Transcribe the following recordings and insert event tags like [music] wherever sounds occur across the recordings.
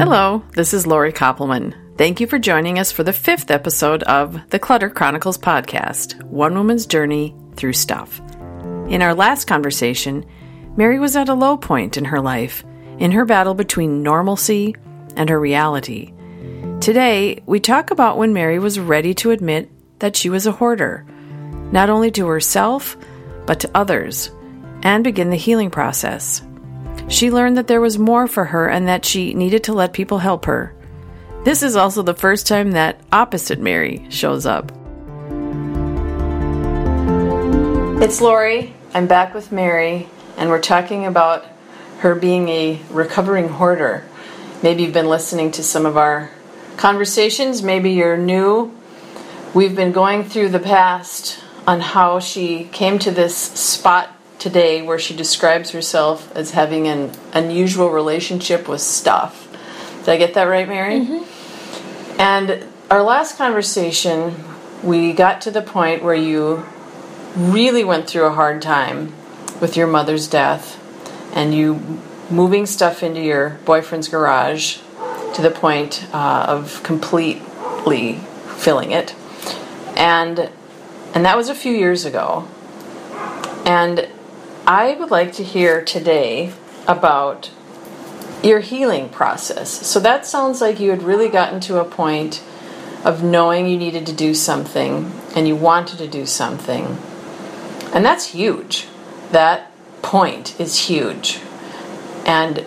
Hello, this is Lori Koppelman. Thank you for joining us for the fifth episode of the Clutter Chronicles podcast One Woman's Journey Through Stuff. In our last conversation, Mary was at a low point in her life, in her battle between normalcy and her reality. Today, we talk about when Mary was ready to admit that she was a hoarder, not only to herself, but to others, and begin the healing process. She learned that there was more for her and that she needed to let people help her. This is also the first time that opposite Mary shows up. It's Lori. I'm back with Mary, and we're talking about her being a recovering hoarder. Maybe you've been listening to some of our conversations, maybe you're new. We've been going through the past on how she came to this spot today where she describes herself as having an unusual relationship with stuff. Did I get that right, Mary? Mm-hmm. And our last conversation, we got to the point where you really went through a hard time with your mother's death and you moving stuff into your boyfriend's garage to the point uh, of completely filling it. And and that was a few years ago. And I would like to hear today about your healing process. So that sounds like you had really gotten to a point of knowing you needed to do something and you wanted to do something. And that's huge. That point is huge. And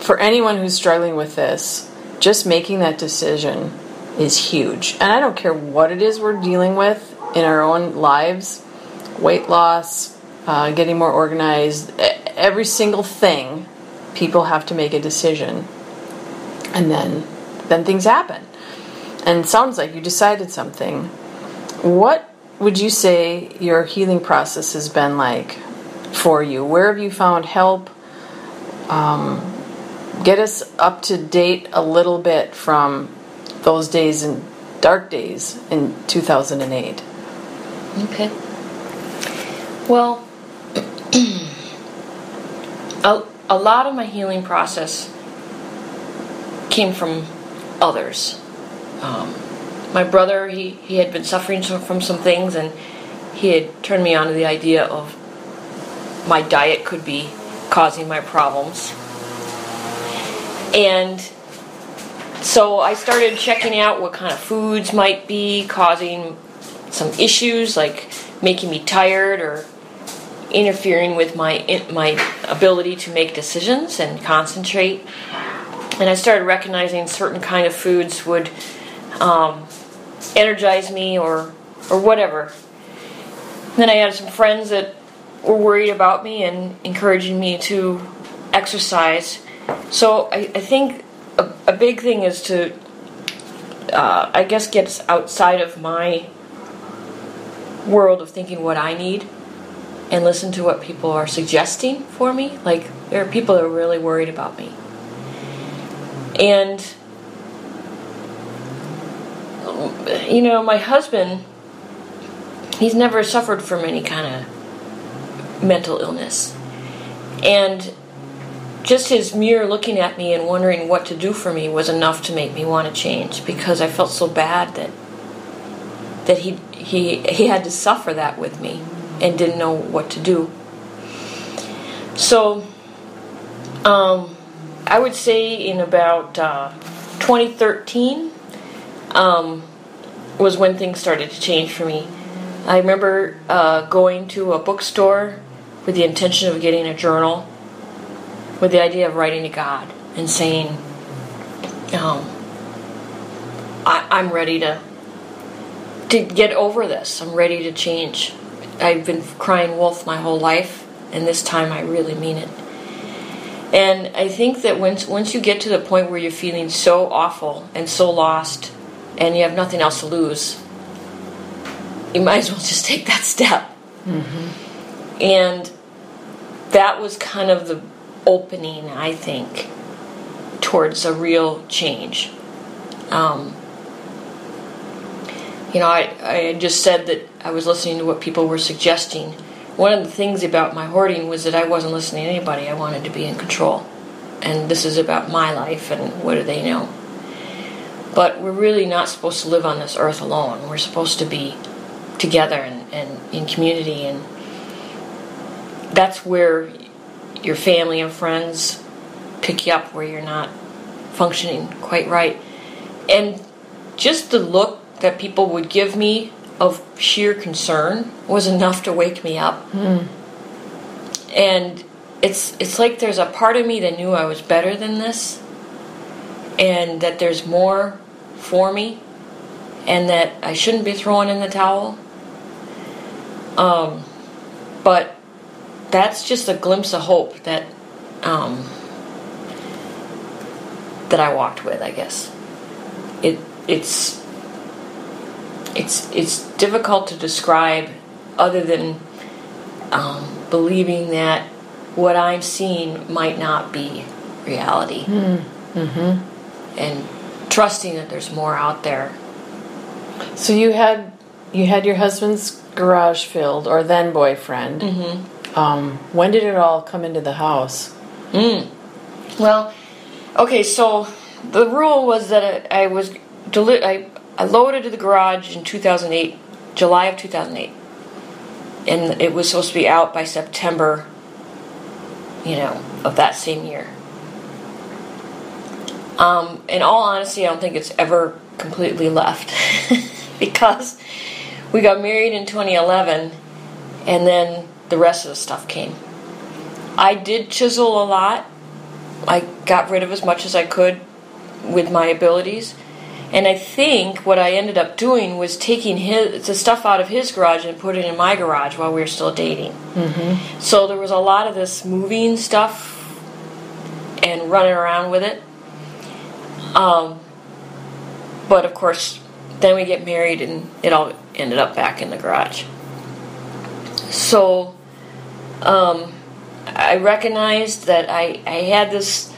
for anyone who's struggling with this, just making that decision is huge. And I don't care what it is we're dealing with in our own lives weight loss, uh, getting more organized, every single thing, people have to make a decision. And then, then things happen. And sounds like you decided something. What would you say your healing process has been like for you? Where have you found help? Um, get us up to date a little bit from those days and dark days in 2008. Okay. Well, a, a lot of my healing process came from others. Um, my brother, he, he had been suffering from some things, and he had turned me on to the idea of my diet could be causing my problems. And so I started checking out what kind of foods might be causing some issues, like making me tired or interfering with my my ability to make decisions and concentrate. And I started recognizing certain kind of foods would um, energize me or or whatever. Then I had some friends that were worried about me and encouraging me to exercise. So I, I think a, a, big thing is to, uh, I guess, get outside of my world of thinking what I need and listen to what people are suggesting for me. Like, there are people that are really worried about me. And, you know, my husband, he's never suffered from any kind of mental illness. And just his mirror looking at me and wondering what to do for me was enough to make me want to change because I felt so bad that that he he he had to suffer that with me and didn't know what to do. So, um, I would say in about uh, 2013 um, was when things started to change for me. I remember uh, going to a bookstore with the intention of getting a journal, with the idea of writing to God and saying, um, I, I'm ready to to get over this. I'm ready to change. I've been crying wolf my whole life, and this time I really mean it. And I think that once once you get to the point where you're feeling so awful and so lost, and you have nothing else to lose, you might as well [laughs] just take that step. Mm-hmm. And that was kind of the opening, I think, towards a real change. Um, you know, I, I just said that I was listening to what people were suggesting. One of the things about my hoarding was that I wasn't listening to anybody. I wanted to be in control. and this is about my life, and what do they know? But we're really not supposed to live on this earth alone. We're supposed to be together and, and in community, and that's where your family and friends pick you up where you're not functioning quite right. And just the look that people would give me of sheer concern was enough to wake me up. Mm. And it's it's like there's a part of me that knew I was better than this and that there's more for me and that I shouldn't be throwing in the towel. Um, but that's just a glimpse of hope that um, that I walked with, I guess. It it's it's it's difficult to describe other than um, believing that what I'm seeing might not be reality. Mm-hmm. And trusting that there's more out there. So you had you had your husband's garage filled, or then boyfriend. Mm-hmm. Um, when did it all come into the house? Mm. Well, okay, so the rule was that I, I was deli- I, I loaded to the garage in 2008, July of 2008, and it was supposed to be out by September, you know, of that same year. Um, in all honesty, I don't think it's ever completely left [laughs] because we got married in 2011, and then the rest of the stuff came. I did chisel a lot. I got rid of as much as I could with my abilities. And I think what I ended up doing was taking his the stuff out of his garage and putting it in my garage while we were still dating. Mm-hmm. So there was a lot of this moving stuff and running around with it. Um, but of course, then we get married and it all ended up back in the garage. So um, I recognized that I, I had this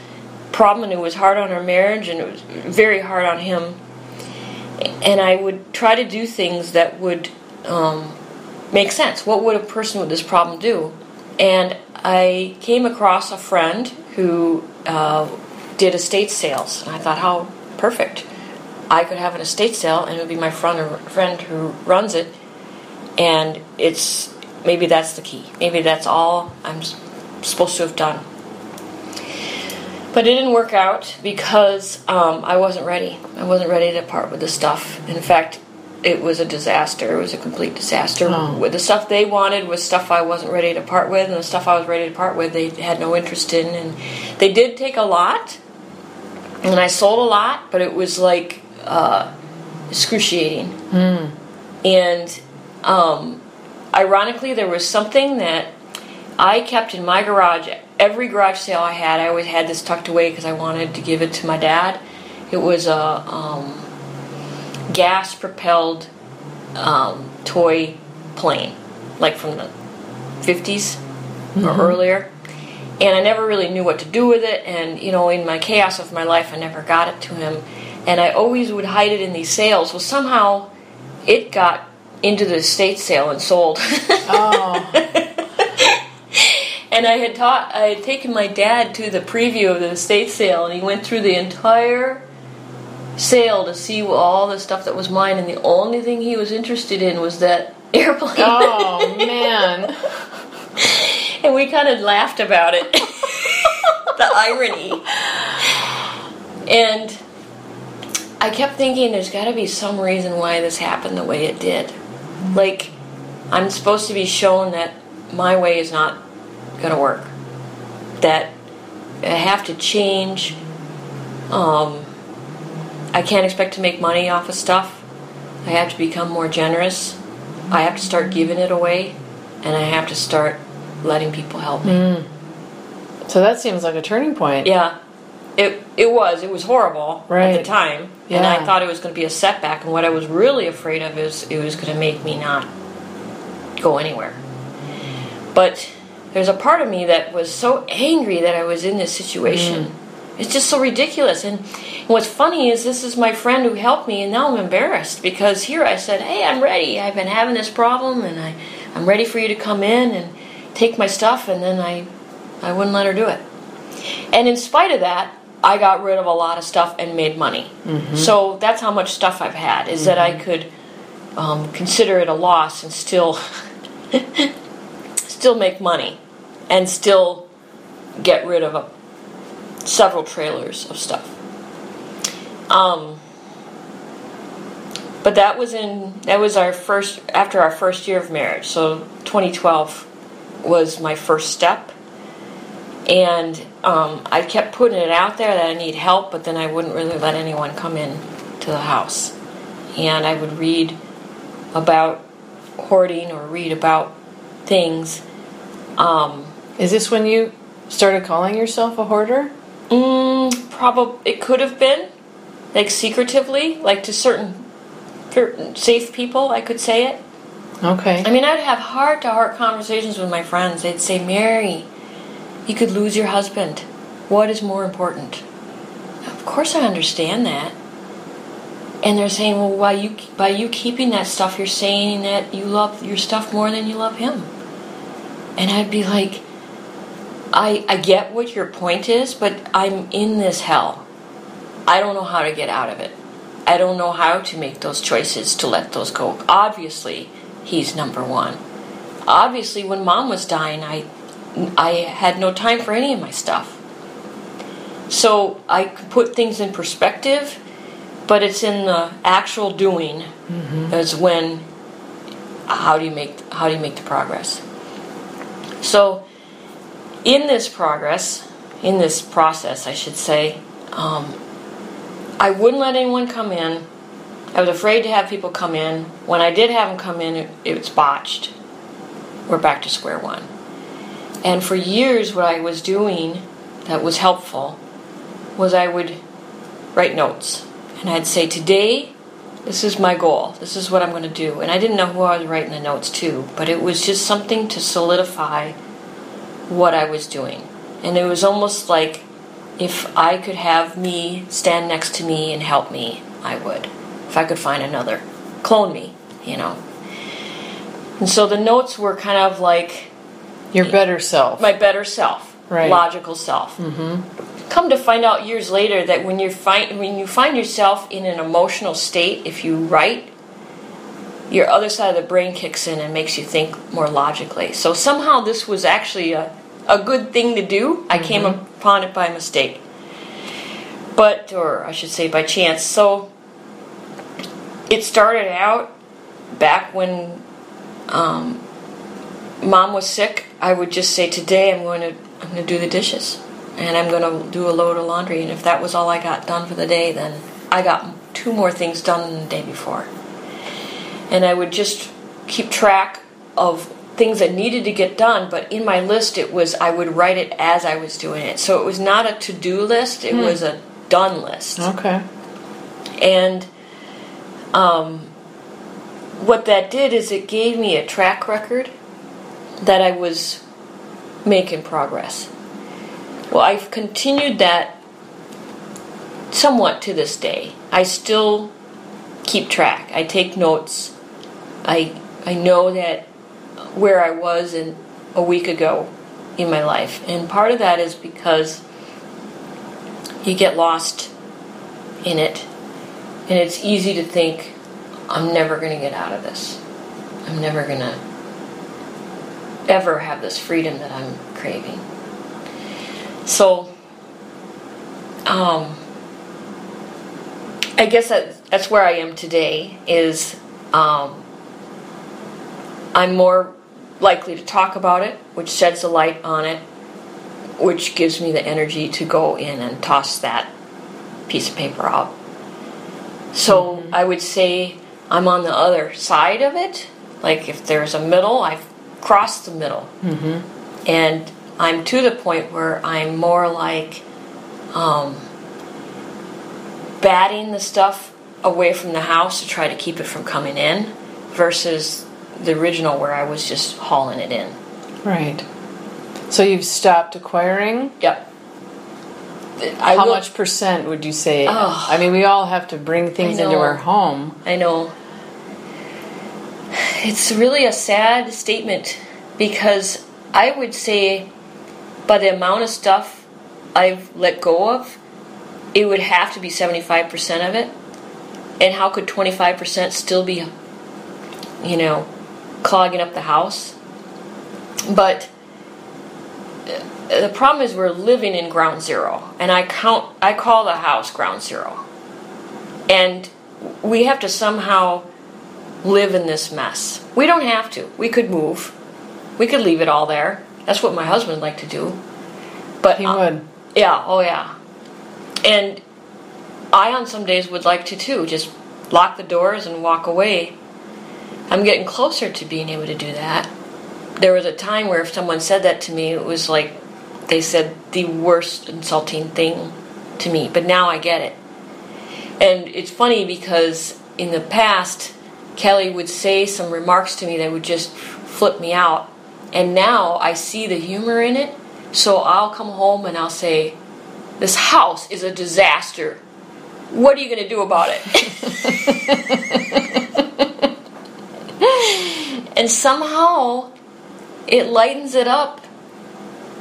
problem and it was hard on our marriage and it was very hard on him. And I would try to do things that would um, make sense. What would a person with this problem do? And I came across a friend who uh, did estate sales. And I thought, how perfect. I could have an estate sale and it would be my friend, friend who runs it. And it's maybe that's the key. Maybe that's all I'm supposed to have done. But it didn't work out because um, I wasn't ready. I wasn't ready to part with the stuff. In fact, it was a disaster. It was a complete disaster. Oh. The stuff they wanted was stuff I wasn't ready to part with, and the stuff I was ready to part with, they had no interest in. And they did take a lot, and I sold a lot, but it was like uh, excruciating. Mm. And um, ironically, there was something that I kept in my garage. Every garage sale I had, I always had this tucked away because I wanted to give it to my dad. It was a um, gas propelled um, toy plane, like from the 50s or earlier. And I never really knew what to do with it. And, you know, in my chaos of my life, I never got it to him. And I always would hide it in these sales. Well, somehow it got into the estate sale and sold. [laughs] Oh. And I had taught, I had taken my dad to the preview of the estate sale, and he went through the entire sale to see all the stuff that was mine, and the only thing he was interested in was that [laughs] airplane. oh [laughs] man. and we kind of laughed about it, [laughs] the irony. And I kept thinking, there's got to be some reason why this happened the way it did. Like, I'm supposed to be shown that my way is not going to work. That I have to change. Um, I can't expect to make money off of stuff. I have to become more generous. I have to start giving it away. And I have to start letting people help me. Mm. So that seems like a turning point. Yeah, it it was. It was horrible at the Right. time, and I thought it was going to be a setback. And what I was really afraid of is it was going to make me not go anywhere. But there's a part of me that was so angry that I was in this situation. Mm. It's just so ridiculous. And what's funny is this is my friend who helped me, and now I'm embarrassed because here I said, "Hey, I'm ready. I've been having this problem, and I I'm ready for you to come in and take my stuff." And then I I wouldn't let her do it. And in spite of that, I got rid of a lot of stuff and made money. Mm-hmm. So that's how much stuff I've had, is that I mm-hmm. could um, consider it a loss and still [laughs] still make money and still get rid of a, several trailers of stuff. Um, but that was in that was our first after our first year of marriage. So 2012 was my first step, and um, I kept putting it out there that I need help, but then I wouldn't really let anyone come in to the house, and I would read about hoarding or read about things. Um, Is this when you started calling yourself a hoarder? Mm, probably it could have been, like secretively, like to certain certain safe people. I could say it. Okay. I mean, I'd have heart to heart conversations with my friends. They'd say, "Mary, you could lose your husband. What is more important?" Of course, I understand that. And they're saying, "Well, why you by you keeping that stuff, you're saying that you love your stuff more than you love him." And I'd be like, I, I get what your point is, but I'm in this hell. I don't know how to get out of it. I don't know how to make those choices to let those go. Obviously, he's number one. Obviously, when mom was dying, I, I had no time for any of my stuff. So I could put things in perspective, but it's in the actual doing mm-hmm. is when how do you make how do you make the progress. So in this progress, in this process, I should say, um, I wouldn't let anyone come in. I was afraid to have people come in. When I did have them come in, it, it was botched. We're back to square one. And for years, what I was doing that was helpful was I would write notes. And I'd say, Today, this is my goal. This is what I'm going to do. And I didn't know who I was writing the notes to, but it was just something to solidify what I was doing. And it was almost like if I could have me stand next to me and help me, I would. If I could find another, clone me, you know. And so the notes were kind of like Your better self. my better self, Right. logical self. Mm-hmm. Come to find out years later that when you find when you find yourself in an emotional state, if you write, your other side of the brain kicks in and makes you think more logically. So somehow this was actually a, a good thing to do. I came upon it by mistake, but or I should say by chance. So it started out back when um, mom was sick, I would just say, "Today I'm going to I'm going to do the dishes, and I'm going to do a load of laundry." And if that was all I got done for the day, then I got two more things done than the day before. And I would just keep track of things that needed to get done, but in my list it was I would write it as I was doing it. So it was not a to-do list, it was a done list. okay. And um, what that did is it gave me a track record that I was making progress. Well, I've continued that somewhat to this day. I still keep track. I take notes. I I know that where I was in a week ago in my life. And part of that is because you get lost in it and it's easy to think, I'm never going to get out of this. I'm never going to ever have this freedom that I'm craving. So, um, I guess that, that's where I am today. Is um, I'm more likely to talk about it, which sheds a light on it, which gives me the energy to go in and toss that piece of paper out. So I would say I'm on the other side of it. Like if there's a middle, I've crossed the middle. Mm-hmm. And I'm to the point where I'm more like um, batting the stuff away from the house to try to keep it from coming in versus the original where I was just hauling it in. Right. So you've stopped acquiring? Yep. I How will- much percent would you say? Oh. I mean, we all have to bring things I into our home. I know. It's really a sad statement because I would say, by the amount of stuff I've let go of, it would have to be 75% of it. And how could 25% still be, you know, clogging up the house? But uh, the problem is we're living in ground zero, and I count I call the house ground zero. And we have to somehow live in this mess. We don't have to. We could move. We could leave it all there. That's what my husband would like to do. But He uh, would. yeah, oh yeah. And I on some days would like to too, just lock the doors and walk away. I'm getting closer to being able to do that. There was a time where if someone said that to me, it was like they said the worst insulting thing to me, but now I get it. And it's funny because in the past, Kelly would say some remarks to me that would just flip me out. And now I see the humor in it. So I'll come home and I'll say, This house is a disaster. What are you going to do about it? [laughs] and somehow it lightens it up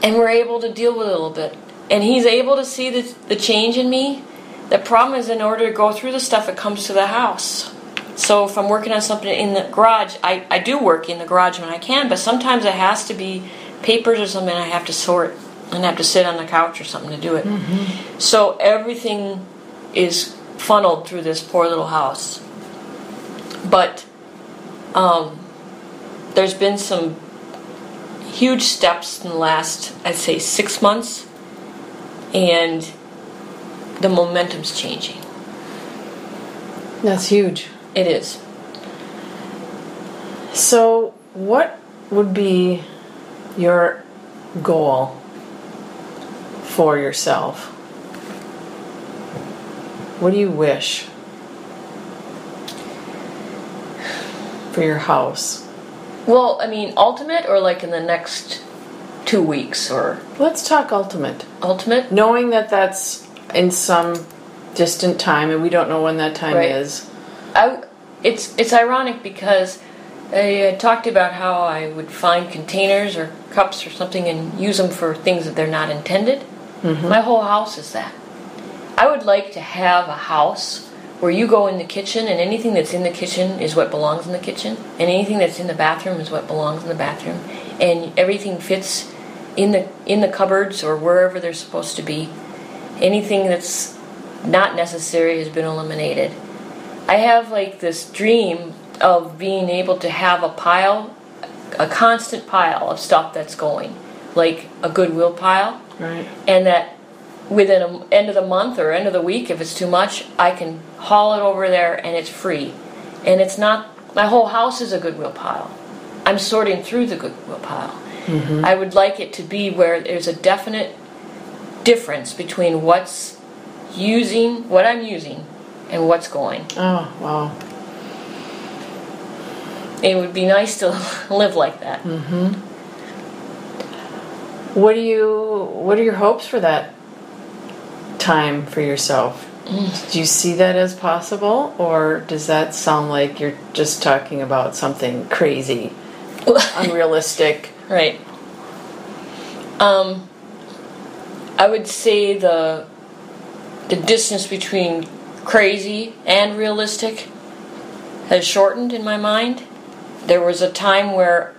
and we're able to deal with it a little bit. And he's able to see the, the change in me. The problem is, in order to go through the stuff, it comes to the house. So if I'm working on something in the garage, I, I do work in the garage when I can, but sometimes it has to be papers or something I have to sort and have to sit on the couch or something to do it. So everything is funneled through this poor little house. But um, there's been some huge steps in the last, I'd say, six months, and the momentum's changing. That's huge. It is. So, what would be your goal for yourself? What do you wish for your house? Well, I mean, ultimate or like in the next two weeks or Let's talk ultimate. ultimate? Knowing that that's in some distant time and we don't know when that time Right. is. I, it's it's ironic because I talked about how I would find containers or cups or something and use them for things that they're not intended. Mm-hmm. My whole house is that. I would like to have a house where you go in the kitchen and anything that's in the kitchen is what belongs in the kitchen, and anything that's in the bathroom is what belongs in the bathroom, and everything fits in the in the cupboards or wherever they're supposed to be. Anything that's not necessary has been eliminated. I have like this dream of being able to have a pile, a constant pile of stuff that's going, like a Goodwill pile, Right. and that within a end of the month or end of the week, if it's too much, I can haul it over there and it's free. And it's not my whole house is a Goodwill pile. I'm sorting through the Goodwill pile. Mm-hmm. I would like it to be where there's a definite difference between what's using, what I'm using, and what's going. Oh, wow. It would be nice to [laughs] live like that. Mm-hmm. What do you what are your hopes for that time for yourself? Do you see that as possible or does that sound like you're just talking about something crazy, [laughs] unrealistic? Right. Um, I would say the the distance between crazy and realistic has shortened in my mind. There was a time where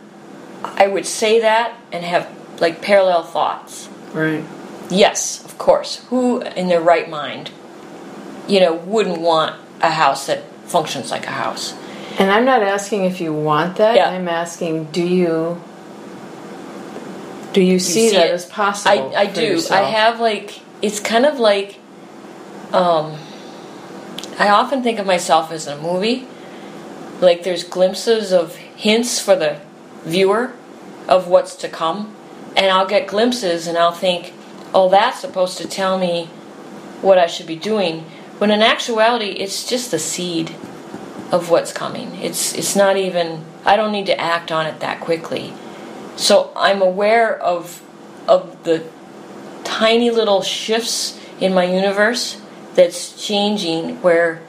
I would say that and have like parallel thoughts. Right. Yes, of course. Who in their right mind, you know, wouldn't want a house that functions like a house? And I'm not asking if you want that. Yeah. I'm asking do you do you see, see that it. as possible? I, I do. I have like it's kind of like um I often think of myself as a movie. Like there's glimpses of hints for the viewer of what's to come. And I'll get glimpses and I'll think, oh that's supposed to tell me what I should be doing. When in actuality it's just the seed of what's coming. It's it's not even I don't need to act on it that quickly. So I'm aware of of the tiny little shifts in my universe that's changing where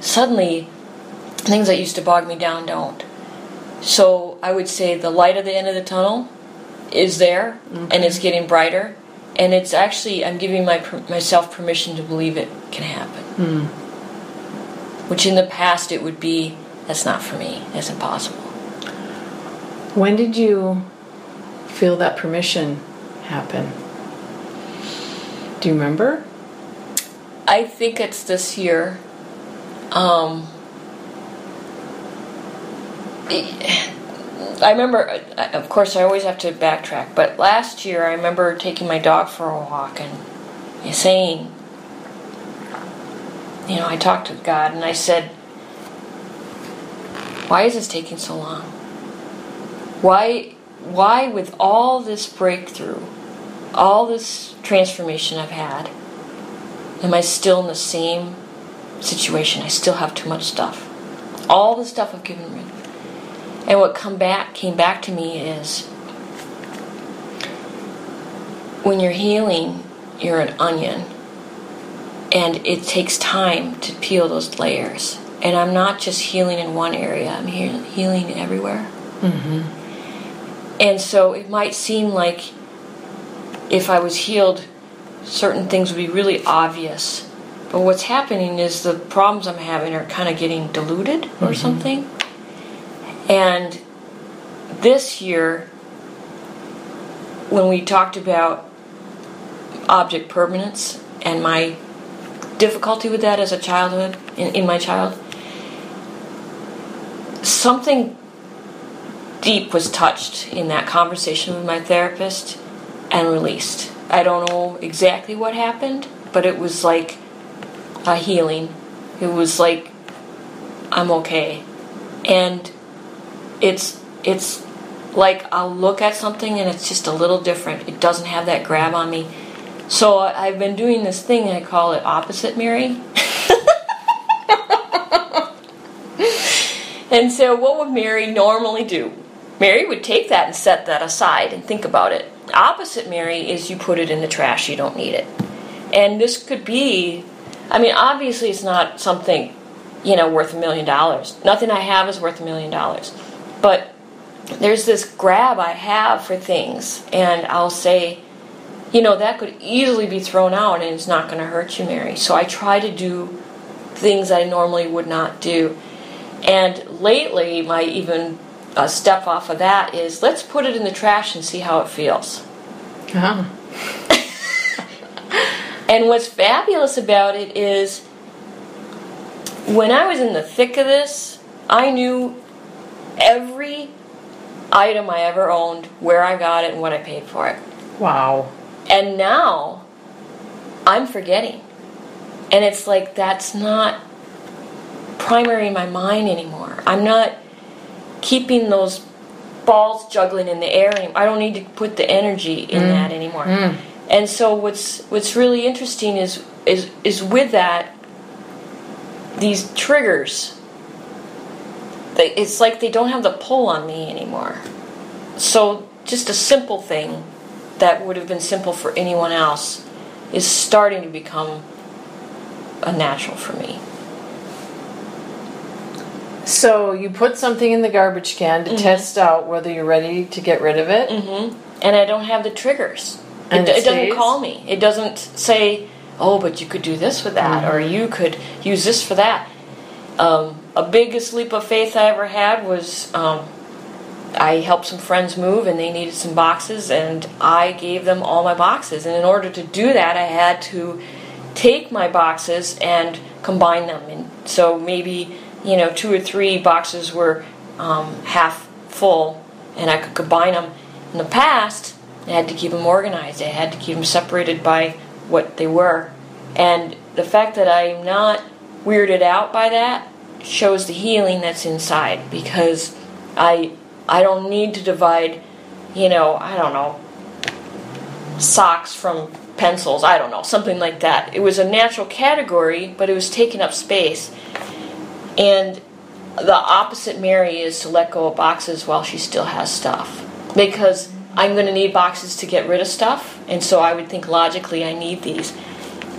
suddenly things that used to bog me down don't. So I would say the light at the end of the tunnel is there and it's getting brighter and it's actually I'm giving my myself permission to believe it can happen. Hmm. Which in the past it would be that's not for me. That's impossible. When did you feel that permission happen? Do you remember? I think it's this year. Um, I remember, of course, I always have to backtrack, but last year I remember taking my dog for a walk and saying, you know, I talked to God and I said, why is this taking so long? Why, why with all this breakthrough, all this transformation I've had, am I still in the same situation? I still have too much stuff. All the stuff I've given rid of. And what come back came back to me is when you're healing, you're an onion. And it takes time to peel those layers. And I'm not just healing in one area, I'm healing everywhere. Mm-hmm. And so it might seem like if I was healed, certain things would be really obvious. But what's happening is the problems I'm having are kind of getting diluted or mm-hmm. something. And this year, when we talked about object permanence and my difficulty with that as a childhood, in, in my child, something deep was touched in that conversation with my therapist and released. I don't know exactly what happened, but it was like a healing. It was like I'm okay. And it's it's like I'll look at something and it's just a little different. It doesn't have that grab on me. So I've been doing this thing I call it opposite Mary. [laughs] and so what would Mary normally do? Mary would take that and set that aside and think about it. Opposite Mary is you put it in the trash, you don't need it. And this could be, I mean, obviously it's not something, you know, worth a million dollars. Nothing I have is worth a million dollars. But there's this grab I have for things, and I'll say, you know, that could easily be thrown out and it's not going to hurt you, Mary. So I try to do things I normally would not do. And lately, my even a step off of that is let's put it in the trash and see how it feels. Uh-huh. [laughs] and what's fabulous about it is when I was in the thick of this, I knew every item I ever owned, where I got it, and what I paid for it. Wow. And now I'm forgetting. And it's like that's not primary in my mind anymore. I'm not keeping those balls juggling in the air anymore. I don't need to put the energy in mm. that anymore. Mm. And so what's what's really interesting is is is with that these triggers they, it's like they don't have the pull on me anymore. So just a simple thing that would have been simple for anyone else is starting to become a natural for me. So you put something in the garbage can to mm-hmm. test out whether you're ready to get rid of it. Mm-hmm. And I don't have the triggers. And it, it, it doesn't call me. It doesn't say, "Oh, but you could do this with that," mm-hmm. or "You could use this for that." Um, a biggest leap of faith I ever had was um, I helped some friends move, and they needed some boxes, and I gave them all my boxes. And in order to do that, I had to take my boxes and combine them. And so maybe you know, two or three boxes were um, half full, and I could combine them. In the past, I had to keep them organized. I had to keep them separated by what they were. And the fact that I'm not weirded out by that shows the healing that's inside because I I don't need to divide, you know, I don't know, socks from pencils, I don't know, something like that. It was a natural category, but it was taking up space. And the opposite Mary is to let go of boxes while she still has stuff. Because I'm going to need boxes to get rid of stuff, and so I would think logically I need these.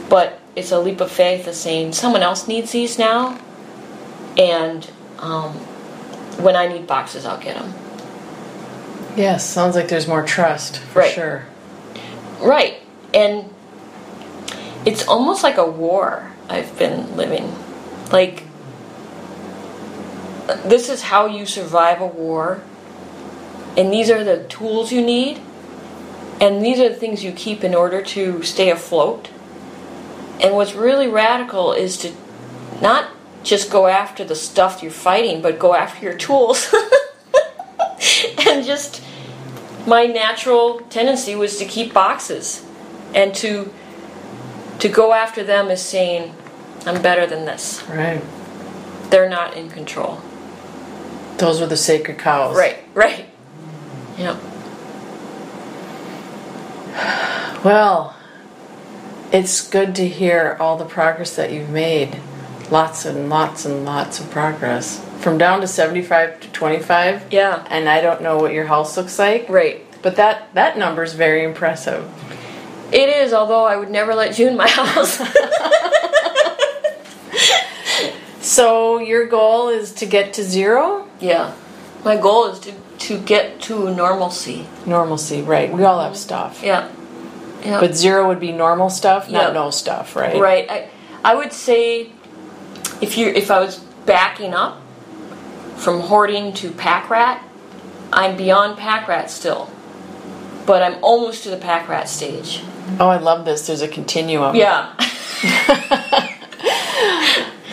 But it's a leap of faith of saying someone else needs these now, and um, when I need boxes, I'll get them. Yes, sounds like there's more trust for right. sure. Right. And it's almost like a war I've been living. Like, this is how you survive a war, and these are the tools you need, and these are the things you keep in order to stay afloat. And what's really radical is to not just go after the stuff you're fighting, but go after your tools. [laughs] and just my natural tendency was to keep boxes and to to go after them as saying I'm better than this. Right. They're not in control. Those were the sacred cows. Right, right. Yep. Well, it's good to hear all the progress that you've made. Lots and lots and lots of progress. From down to 75 to 25. Yeah. And I don't know what your house looks like. Right. But that that number is very impressive. It is, although I would never let you in my [laughs] house. [laughs] So your goal is to get to zero? yeah. My goal is to, to get to normalcy. Normalcy, right. We all have stuff. Yeah. Yeah. But zero would be normal stuff, not Yeah. no stuff, right? Right. I, I would say if you if I was backing up from hoarding to pack rat, I'm beyond pack rat still. But I'm almost to the pack rat stage. Oh, I love this. There's a continuum. Yeah. [laughs] [laughs]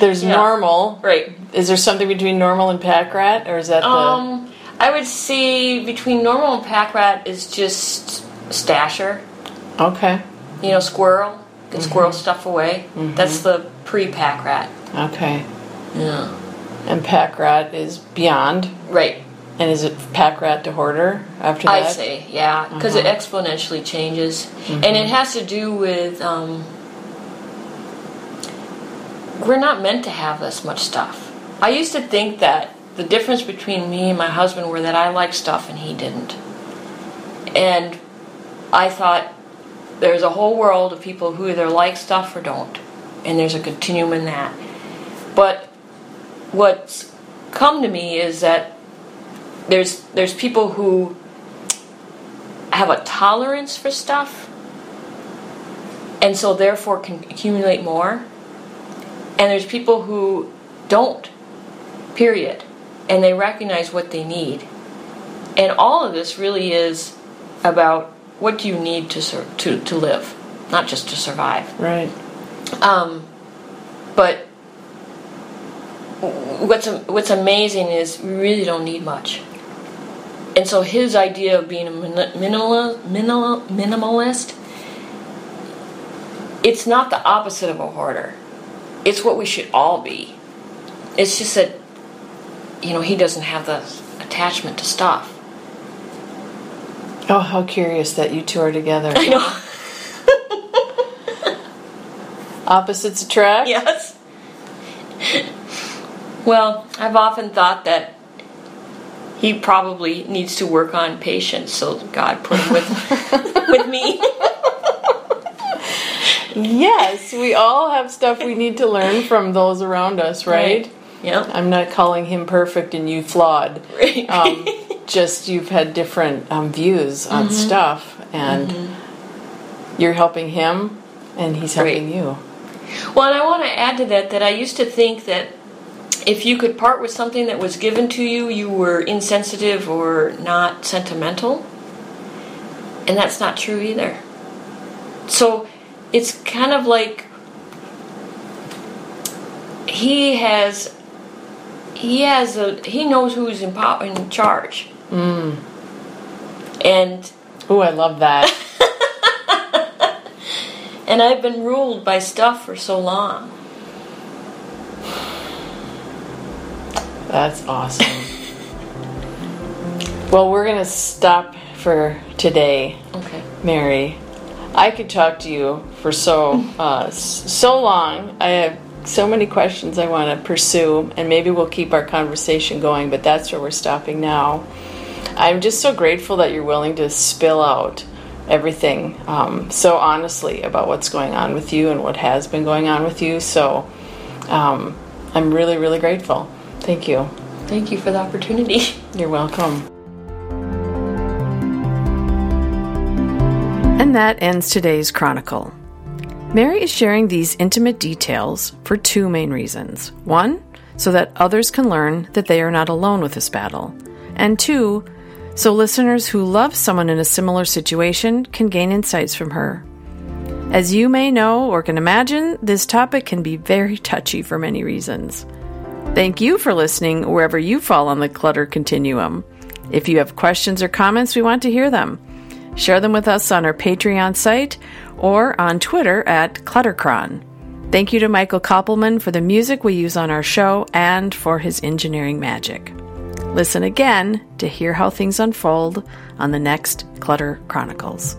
There's Yeah. normal. right. Is there something between normal and pack rat, or is that the? Um I would say between normal and pack rat is just stasher. okay. You know, squirrel. Get squirrel stuff away. That's the pre pack rat. Okay. Yeah. And pack rat is beyond. Right. And is it pack rat to hoarder after that? I say, yeah, because it exponentially changes, and it has to do with um, we're not meant to have this much stuff. I used to think that the difference between me and my husband were that I liked stuff and he didn't, and I thought there's a whole world of people who either like stuff or don't, and there's a continuum in that. But what's come to me is that there's there's people who have a tolerance for stuff and so therefore can accumulate more and there's people who don't period and they recognize what they need and all of this really is about what do you need to sur- to to live not just to survive Right. um, but what's what's amazing is we really don't need much. And so his idea of being a minimal, minimal, minimalist, it's not the opposite of a hoarder. It's what we should all be. It's just that, you know, he doesn't have the attachment to stuff. Oh, how curious that you two are together. I know. [laughs] Opposites attract. yes. Well, I've often thought that he probably needs to work on patience, so God put him with [laughs] with me. Yes, we all have stuff we need to learn from those around us, right? Yeah. I'm not calling him perfect and you flawed. Right. Um, [laughs] just you've had different um, views on Mm-hmm. stuff, and you're helping him, and he's helping Right. you. Well, and I want to add to that that I used to think that if you could part with something that was given to you, you were insensitive or not sentimental. And that's not true either. So it's kind of like he has he has a he knows who's in po- in charge. Mm. And Oh, I love that. [laughs] and I've been ruled by stuff for so long. That's awesome. well, we're going to stop for today, Okay. Mary. I could talk to you for so uh, so long. I have so many questions I want to pursue, and maybe we'll keep our conversation going. But that's where we're stopping now. I'm just so grateful that you're willing to spill out everything um, so honestly about what's going on with you and what has been going on with you. So um, I'm really, really grateful. Thank you. Thank you for the opportunity. [laughs] You're welcome. And that ends today's chronicle. Mary is sharing these intimate details for two main reasons. One, so that others can learn that they are not alone with this battle. And two, so listeners who love someone in a similar situation can gain insights from her. As you may know or can imagine, this topic can be very touchy for many reasons. Thank you for listening wherever you fall on the clutter continuum. If you have questions or comments, we want to hear them. Share them with us on our Patreon site or on Twitter at Cluttercron. Thank you to Michael Koppelman for the music we use on our show and for his engineering magic. Listen again to hear how things unfold on the next Clutter Chronicles.